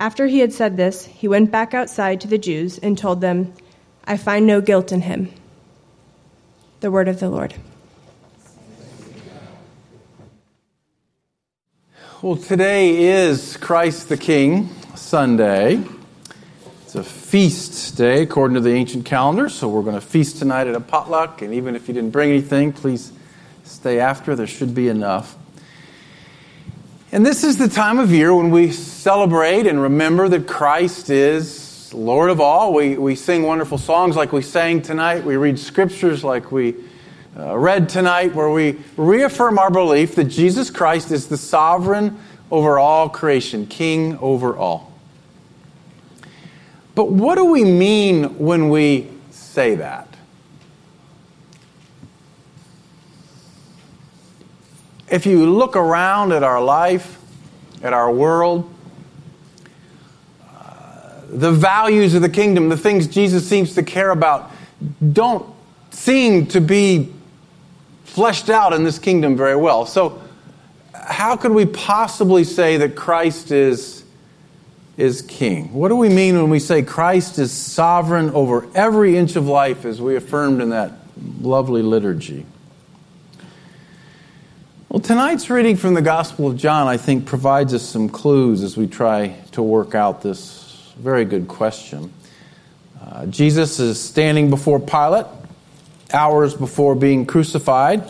After he had said this, he went back outside to the Jews and told them, I find no guilt in him. The word of the Lord. Well, today is Christ the King Sunday. It's a feast day according to the ancient calendar, so we're going to feast tonight at a potluck. And even if you didn't bring anything, please stay after. There should be enough. And this is the time of year when we celebrate and remember that Christ is Lord of all. We, we sing wonderful songs like we sang tonight. We read scriptures like we uh, read tonight, where we reaffirm our belief that Jesus Christ is the sovereign over all creation, King over all. But what do we mean when we say that? If you look around at our life, at our world, uh, the values of the kingdom, the things Jesus seems to care about, don't seem to be fleshed out in this kingdom very well. So, how could we possibly say that Christ is, is king? What do we mean when we say Christ is sovereign over every inch of life, as we affirmed in that lovely liturgy? Well, tonight's reading from the Gospel of John, I think, provides us some clues as we try to work out this very good question. Uh, Jesus is standing before Pilate hours before being crucified.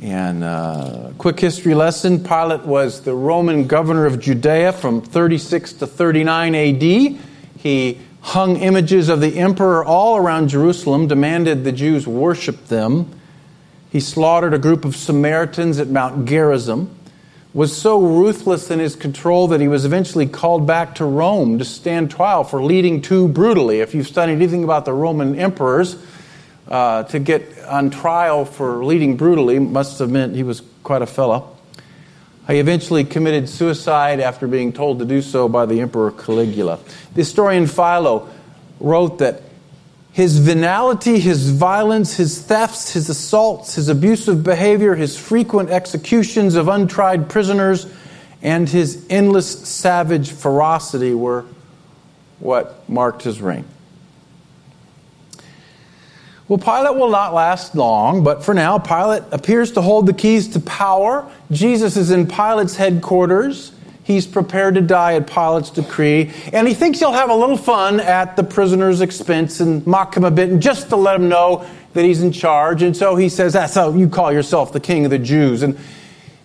And uh, quick history lesson Pilate was the Roman governor of Judea from 36 to 39 AD. He hung images of the emperor all around Jerusalem, demanded the Jews worship them. He slaughtered a group of Samaritans at Mount Gerizim, was so ruthless in his control that he was eventually called back to Rome to stand trial for leading too brutally. If you've studied anything about the Roman emperors, uh, to get on trial for leading brutally must have meant he was quite a fellow. He eventually committed suicide after being told to do so by the Emperor Caligula. The historian Philo wrote that his venality, his violence, his thefts, his assaults, his abusive behavior, his frequent executions of untried prisoners, and his endless savage ferocity were what marked his reign. Well, Pilate will not last long, but for now, Pilate appears to hold the keys to power. Jesus is in Pilate's headquarters. He's prepared to die at Pilate's decree, and he thinks he'll have a little fun at the prisoner's expense and mock him a bit, and just to let him know that he's in charge. And so he says, That's how you call yourself the king of the Jews. And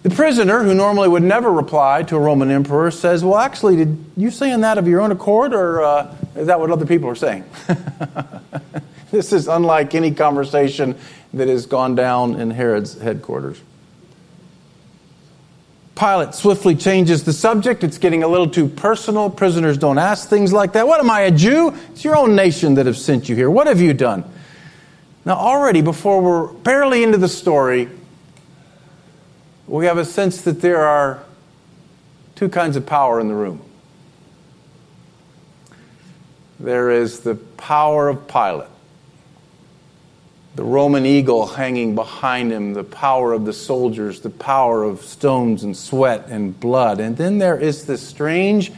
the prisoner, who normally would never reply to a Roman emperor, says, Well, actually, did you saying that of your own accord, or uh, is that what other people are saying? this is unlike any conversation that has gone down in Herod's headquarters. Pilate swiftly changes the subject. It's getting a little too personal. Prisoners don't ask things like that. What am I, a Jew? It's your own nation that have sent you here. What have you done? Now, already, before we're barely into the story, we have a sense that there are two kinds of power in the room. There is the power of Pilate the Roman eagle hanging behind him, the power of the soldiers, the power of stones and sweat and blood. And then there is this strange,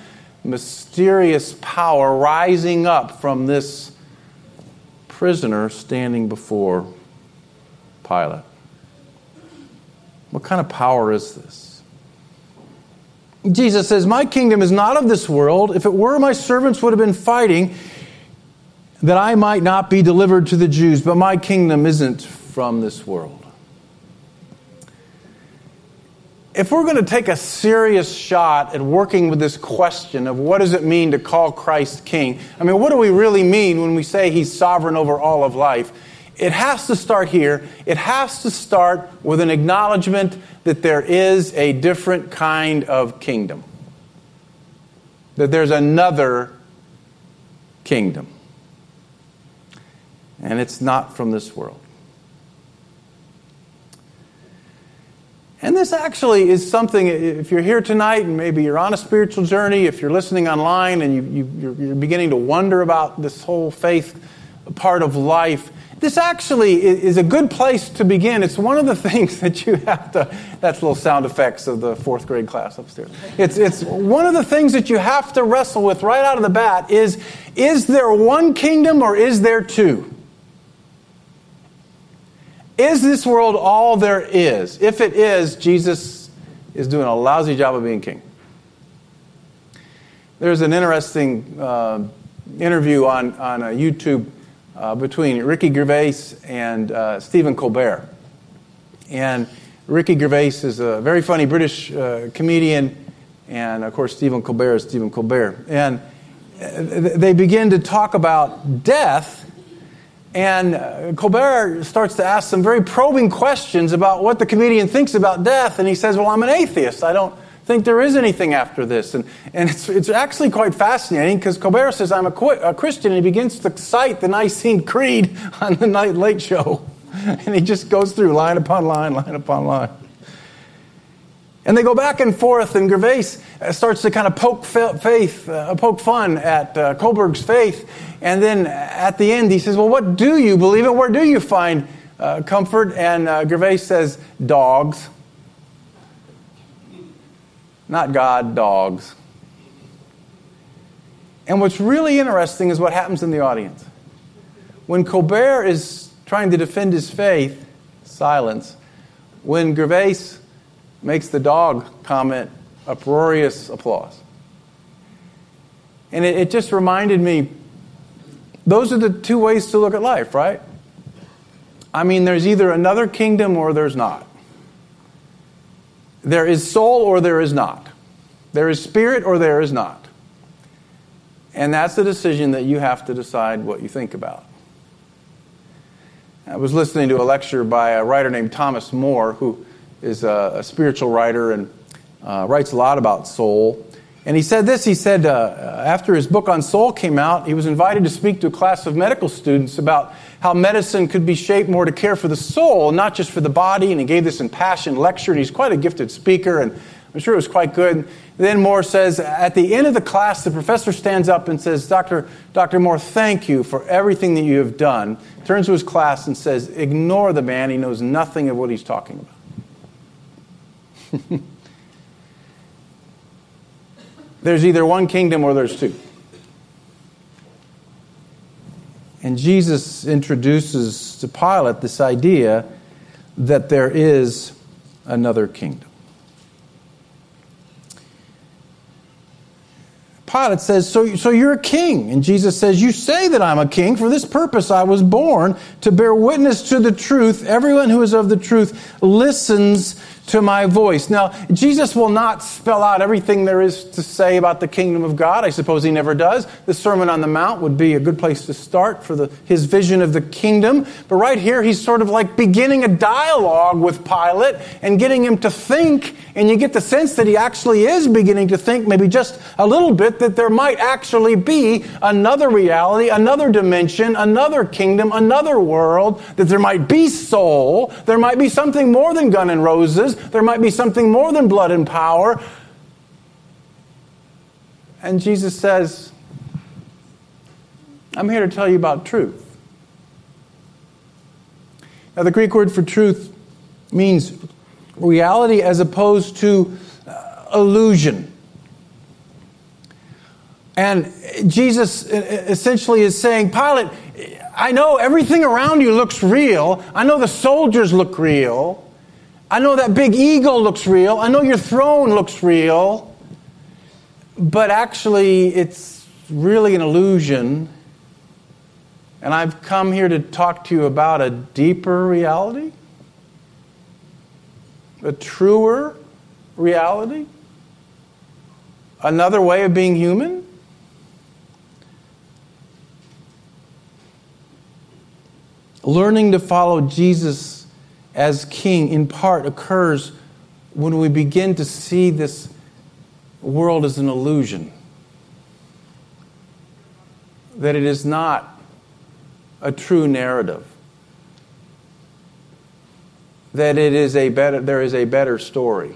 mysterious power rising up from this prisoner standing before Pilate. What kind of power is this? Jesus says, My kingdom is not of this world. If it were, my servants would have been fighting that I might not be delivered to the Jews, but my kingdom isn't from this world. If we're going to take a serious shot at working with this question of what does it mean to call Christ king, I mean, what do we really mean when we say he's sovereign over all of life? It has to start here. It has to start with an acknowledgement that there is a different kind of kingdom, that there's another kingdom. And it's not from this world. And this actually is something, if you're here tonight and maybe you're on a spiritual journey, if you're listening online and you, you, are beginning to wonder about this whole faith part of life, this actually is a good place to begin. It's one of the things that you have to, that's little sound effects of the fourth grade class upstairs. It's, it's one of the things that you have to wrestle with right out of the bat is, is there one kingdom or is there two? Is this world all there is? If it is, Jesus is doing a lousy job of being king. There's an interesting uh, interview on, on uh, YouTube uh, between Ricky Gervais and uh, Stephen Colbert. And Ricky Gervais is a very funny British uh, comedian, and of course, Stephen Colbert is Stephen Colbert. And uh, they begin to talk about death and uh, Colbert starts to ask some very probing questions about what the comedian thinks about death. And he says, Well, I'm an atheist. I don't think there is anything after this. And, and it's, it's actually quite fascinating because Colbert says, I'm a, a, Christian. And he begins to cite the Nicene Creed on the Night Late Show. And he just goes through line upon line, line upon line. And they go back and forth, and Gervais uh, starts to kind of poke faith, uh, poke fun at uh, Colbert's faith. And then at the end, he says, Well, what do you believe in? Where do you find uh, comfort? And uh, Gervais says, Dogs. Not God, dogs. And what's really interesting is what happens in the audience. When Colbert is trying to defend his faith, silence. When Gervais makes the dog comment uproarious applause. And it, it, just reminded me those are the two ways to look at life, right? I mean, there's either another kingdom or there's not. There is soul or there is not. There is spirit or there is not. And that's the decision that you have to decide what you think about. I was listening to a lecture by a writer named Thomas Moore who is a, a spiritual writer and uh, writes a lot about soul. And he said this he said, uh, after his book on soul came out, he was invited to speak to a class of medical students about how medicine could be shaped more to care for the soul, not just for the body. And he gave this impassioned lecture, and he's quite a gifted speaker, and I'm sure it was quite good. Then Moore says, at the end of the class, the professor stands up and says, Dr. Dr. Moore, thank you for everything that you have done. Turns to his class and says, Ignore the man, he knows nothing of what he's talking about. there's either one kingdom or there's two. And Jesus introduces to Pilate this idea that there is another kingdom. Pilate says, so, so you're a king. And Jesus says, You say that I'm a king. For this purpose I was born, to bear witness to the truth. Everyone who is of the truth listens to my voice. Now, Jesus will not spell out everything there is to say about the kingdom of God. I suppose he never does. The Sermon on the Mount would be a good place to start for the, his vision of the kingdom. But right here, he's sort of like beginning a dialogue with Pilate and getting him to think. And you get the sense that he actually is beginning to think, maybe just a little bit, that there might actually be another reality, another dimension, another kingdom, another world, that there might be soul, there might be something more than gun and roses, there might be something more than blood and power. And Jesus says, I'm here to tell you about truth. Now, the Greek word for truth means reality as opposed to uh, illusion. And Jesus essentially is saying, Pilate, I know everything around you looks real. I know the soldiers look real. I know that big eagle looks real. I know your throne looks real. But actually, it's really an illusion. And I've come here to talk to you about a deeper reality, a truer reality, another way of being human. Learning to follow Jesus as King, in part, occurs when we begin to see this world as an illusion. That it is not a true narrative. That it is a better, there is a better story.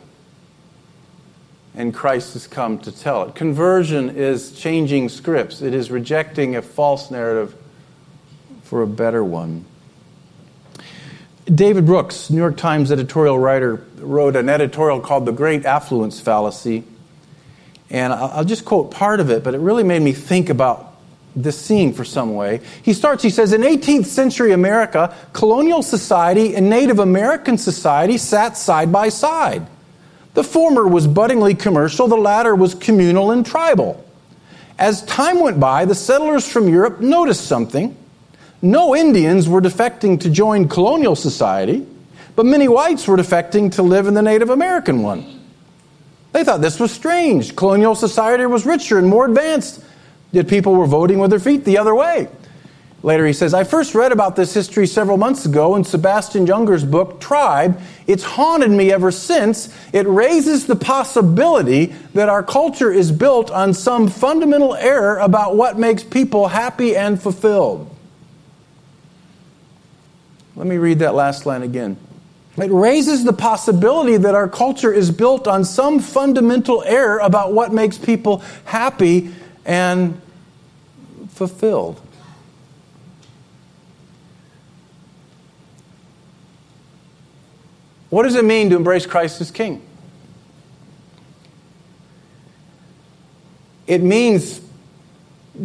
And Christ has come to tell it. Conversion is changing scripts, it is rejecting a false narrative for a better one. David Brooks, New York Times editorial writer, wrote an editorial called The Great Affluence Fallacy. And I'll just quote part of it, but it really made me think about this scene for some way. He starts, he says, In 18th century America, colonial society and Native American society sat side by side. The former was buddingly commercial, the latter was communal and tribal. As time went by, the settlers from Europe noticed something. No Indians were defecting to join colonial society, but many whites were defecting to live in the Native American one. They thought this was strange. Colonial society was richer and more advanced, yet people were voting with their feet the other way. Later, he says, I first read about this history several months ago in Sebastian Junger's book, Tribe. It's haunted me ever since. It raises the possibility that our culture is built on some fundamental error about what makes people happy and fulfilled. Let me read that last line again. It raises the possibility that our culture is built on some fundamental error about what makes people happy and fulfilled. What does it mean to embrace Christ as King? It means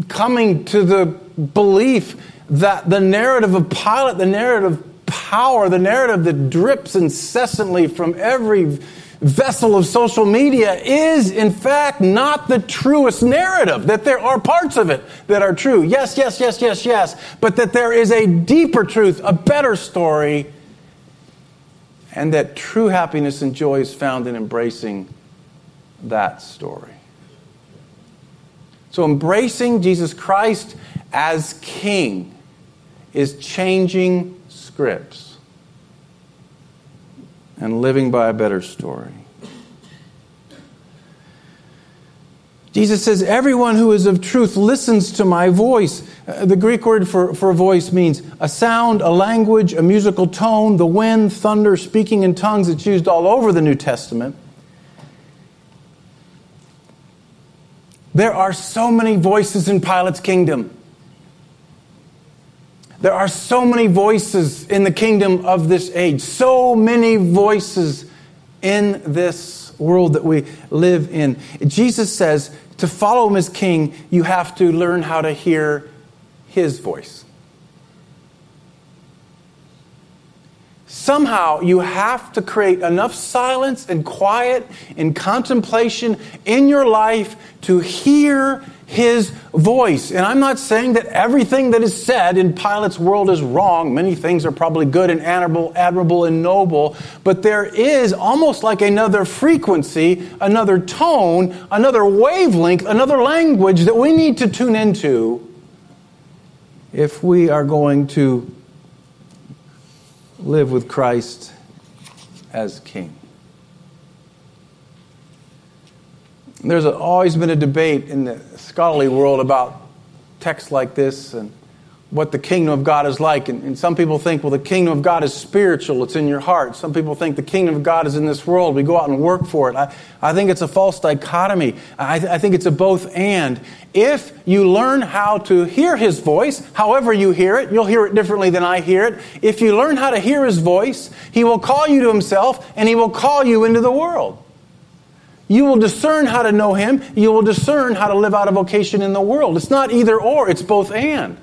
coming to the belief that the narrative of Pilate, the narrative of power, the narrative that drips incessantly from every vessel of social media is, in fact, not the truest narrative. That there are parts of it that are true. Yes, yes, yes, yes, yes. But that there is a deeper truth, a better story, and that true happiness and joy is found in embracing that story. So, embracing Jesus Christ as King is changing scripts and living by a better story. Jesus says, Everyone who is of truth listens to my voice. Uh, the Greek word for, for voice means a sound, a language, a musical tone, the wind, thunder, speaking in tongues. It's used all over the New Testament. There are so many voices in Pilate's kingdom. There are so many voices in the kingdom of this age, so many voices in this world that we live in. Jesus says to follow him as king, you have to learn how to hear his voice. Somehow you have to create enough silence and quiet and contemplation in your life to hear his voice. And I'm not saying that everything that is said in Pilate's world is wrong. Many things are probably good and admirable, admirable and noble. But there is almost like another frequency, another tone, another wavelength, another language that we need to tune into if we are going to live with Christ as King. There's always been a debate in the scholarly world about texts like this and what the kingdom of God is like. And, and, some people think, well, the kingdom of God is spiritual, it's in your heart. Some people think the kingdom of God is in this world. We go out and work for it. I, I think it's a false dichotomy. I, I think it's a both and. If you learn how to hear his voice, however you hear it, you'll hear it differently than I hear it. If you learn how to hear his voice, he will call you to himself and he will call you into the world. You will discern how to know Him. You will discern how to live out a vocation in the world. It's not either or, it's both and.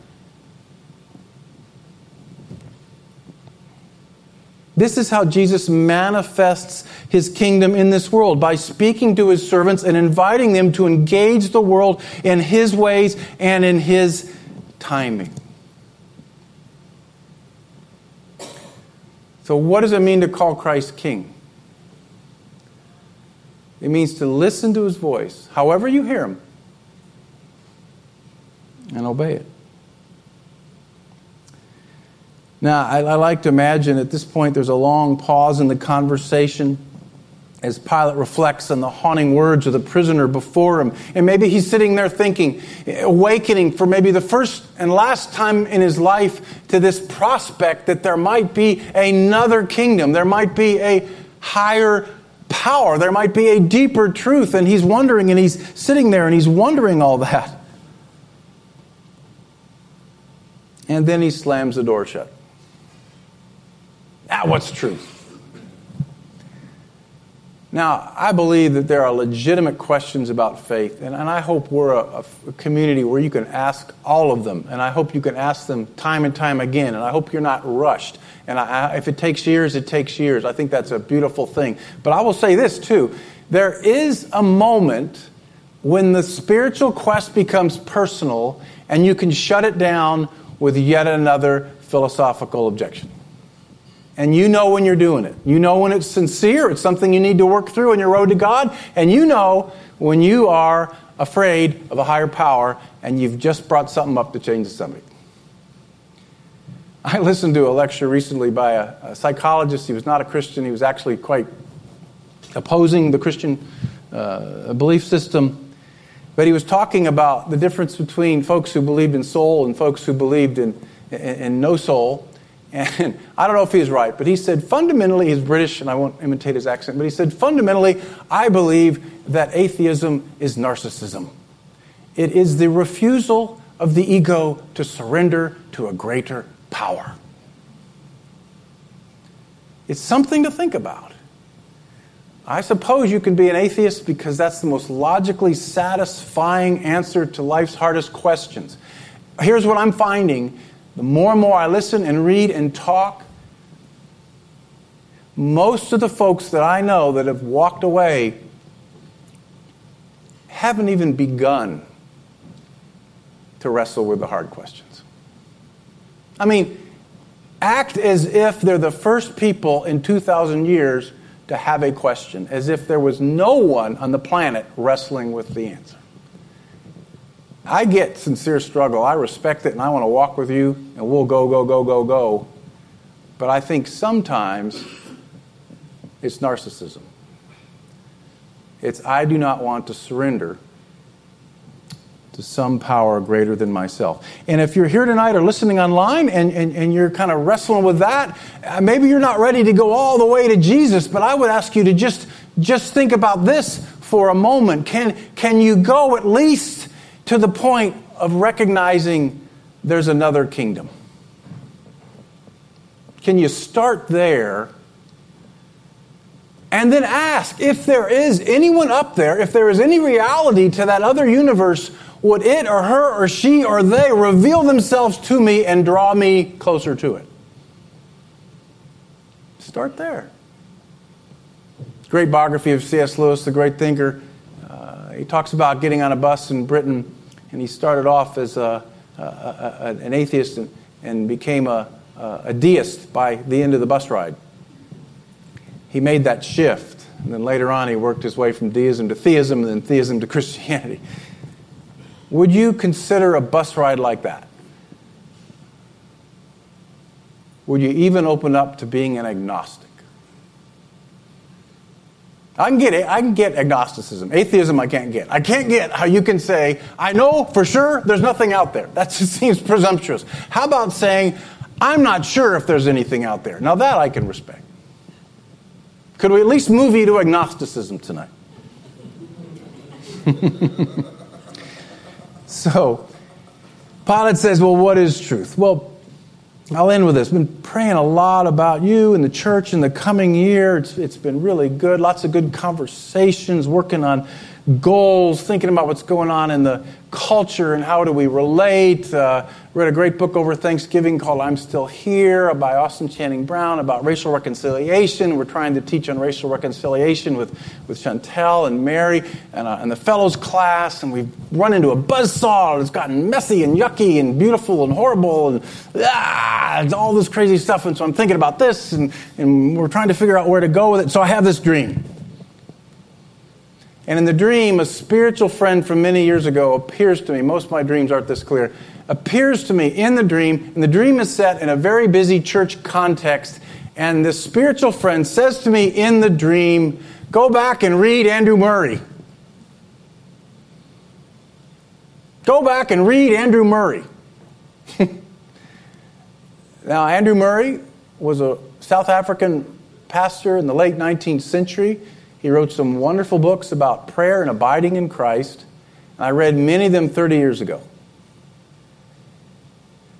This is how Jesus manifests his kingdom in this world by speaking to his servants and inviting them to engage the world in his ways and in his timing. So, what does it mean to call Christ king? It means to listen to his voice, however you hear him, and obey it. Now, I, I, like to imagine at this point there's a long pause in the conversation as Pilate reflects on the haunting words of the prisoner before him. And maybe he's sitting there thinking, awakening for maybe the first and last time in his life to this prospect that there might be another kingdom, there might be a higher power, there might be a deeper truth. And he's wondering, and he's sitting there and he's wondering all that. And then he slams the door shut. Now, what's truth? Now, I believe that there are legitimate questions about faith, and, and I hope we're a, a, community where you can ask all of them, and I hope you can ask them time and time again, and I hope you're not rushed. And I, if it takes years, it takes years. I think that's a beautiful thing. But I will say this too there is a moment when the spiritual quest becomes personal, and you can shut it down with yet another philosophical objection. And you know when you're doing it. You know when it's sincere, it's something you need to work through on your road to God. And you know when you are afraid of a higher power and you've just brought something up to change the subject. I listened to a lecture recently by a, a psychologist. He was not a Christian, he was actually quite opposing the Christian uh, belief system. But he was talking about the difference between folks who believed in soul and folks who believed in, in, in no soul. And I don't know if he's right, but he said fundamentally, he's British, and I won't imitate his accent, but he said fundamentally, I believe that atheism is narcissism. It is the refusal of the ego to surrender to a greater power. It's something to think about. I suppose you can be an atheist because that's the most logically satisfying answer to life's hardest questions. Here's what I'm finding the more and more I listen and read and talk, most of the folks that I know that have walked away haven't even begun to wrestle with the hard questions. I mean, act as if they're the first people in 2,000 years to have a question, as if there was no one on the planet wrestling with the answer. I get sincere struggle. I respect it and I want to walk with you and we'll go, go, go, go, go. But I think sometimes it's narcissism. It's I do not want to surrender to some power greater than myself. And if you're here tonight or listening online and, and, and you're kind of wrestling with that, uh, maybe you're not ready to go all the way to Jesus, but I would ask you to just, just think about this for a moment. Can, can you go at least to the point of recognizing there's another kingdom. Can you start there? And then ask if there is anyone up there, if there is any reality to that other universe, would it or her or she or they reveal themselves to me and draw me closer to it? Start there. Great biography of C.S. Lewis, the great thinker. He talks about getting on a bus in Britain and he started off as a, a, a, an atheist and, and became a, a deist by the end of the bus ride. He made that shift, and then later on he worked his way from deism to theism and then theism to Christianity. Would you consider a bus ride like that? Would you even open up to being an agnostic? I can get it. I can get agnosticism. Atheism, I can't get. I can't get how you can say, I know for sure there's nothing out there. That just seems presumptuous. How about saying, I'm not sure if there's anything out there? Now that I can respect. Could we at least move you to agnosticism tonight? so, Pilate says, Well, what is truth? Well, I'll end with this. I've been praying a lot about you and the church in the coming year. It's, it's been really good. Lots of good conversations, working on goals, thinking about what's going on in the culture and how do we relate. Uh, read a great book over Thanksgiving called I'm Still Here by Austin Channing Brown about racial reconciliation. We're trying to teach on racial reconciliation with, with Chantel and Mary and, uh, and the fellows class, and we've run into a buzzsaw. It's gotten messy and yucky and beautiful and horrible and ah, all this crazy stuff, and so I'm thinking about this, and, and we're trying to figure out where to go with it. So I have this dream. And in the dream, a spiritual friend from many years ago appears to me. Most of my dreams aren't this clear. Appears to me in the dream, and the dream is set in a very busy church context. And this spiritual friend says to me in the dream, Go back and read Andrew Murray. Go back and read Andrew Murray. now, Andrew Murray was a South African pastor in the late 19th century. He wrote some wonderful books about prayer and abiding in Christ. And I read many of them 30 years ago.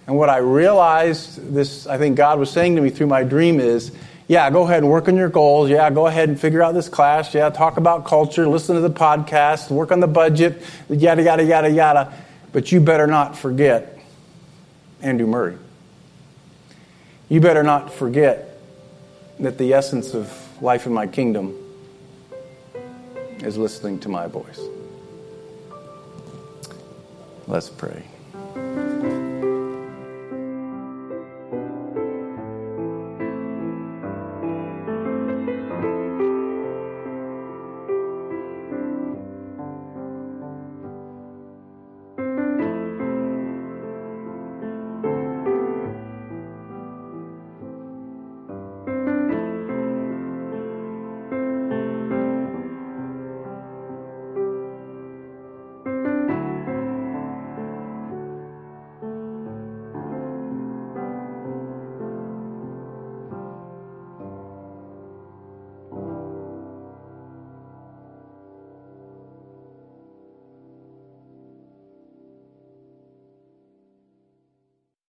And what I realized, this I think God was saying to me through my dream is, yeah, go ahead and work on your goals. Yeah, go ahead and figure out this class. Yeah, talk about culture, listen to the podcast, work on the budget, yada, yada, yada, yada. But you better not forget Andrew Murray. You better not forget that the essence of life in my kingdom is listening to my voice. Let's pray.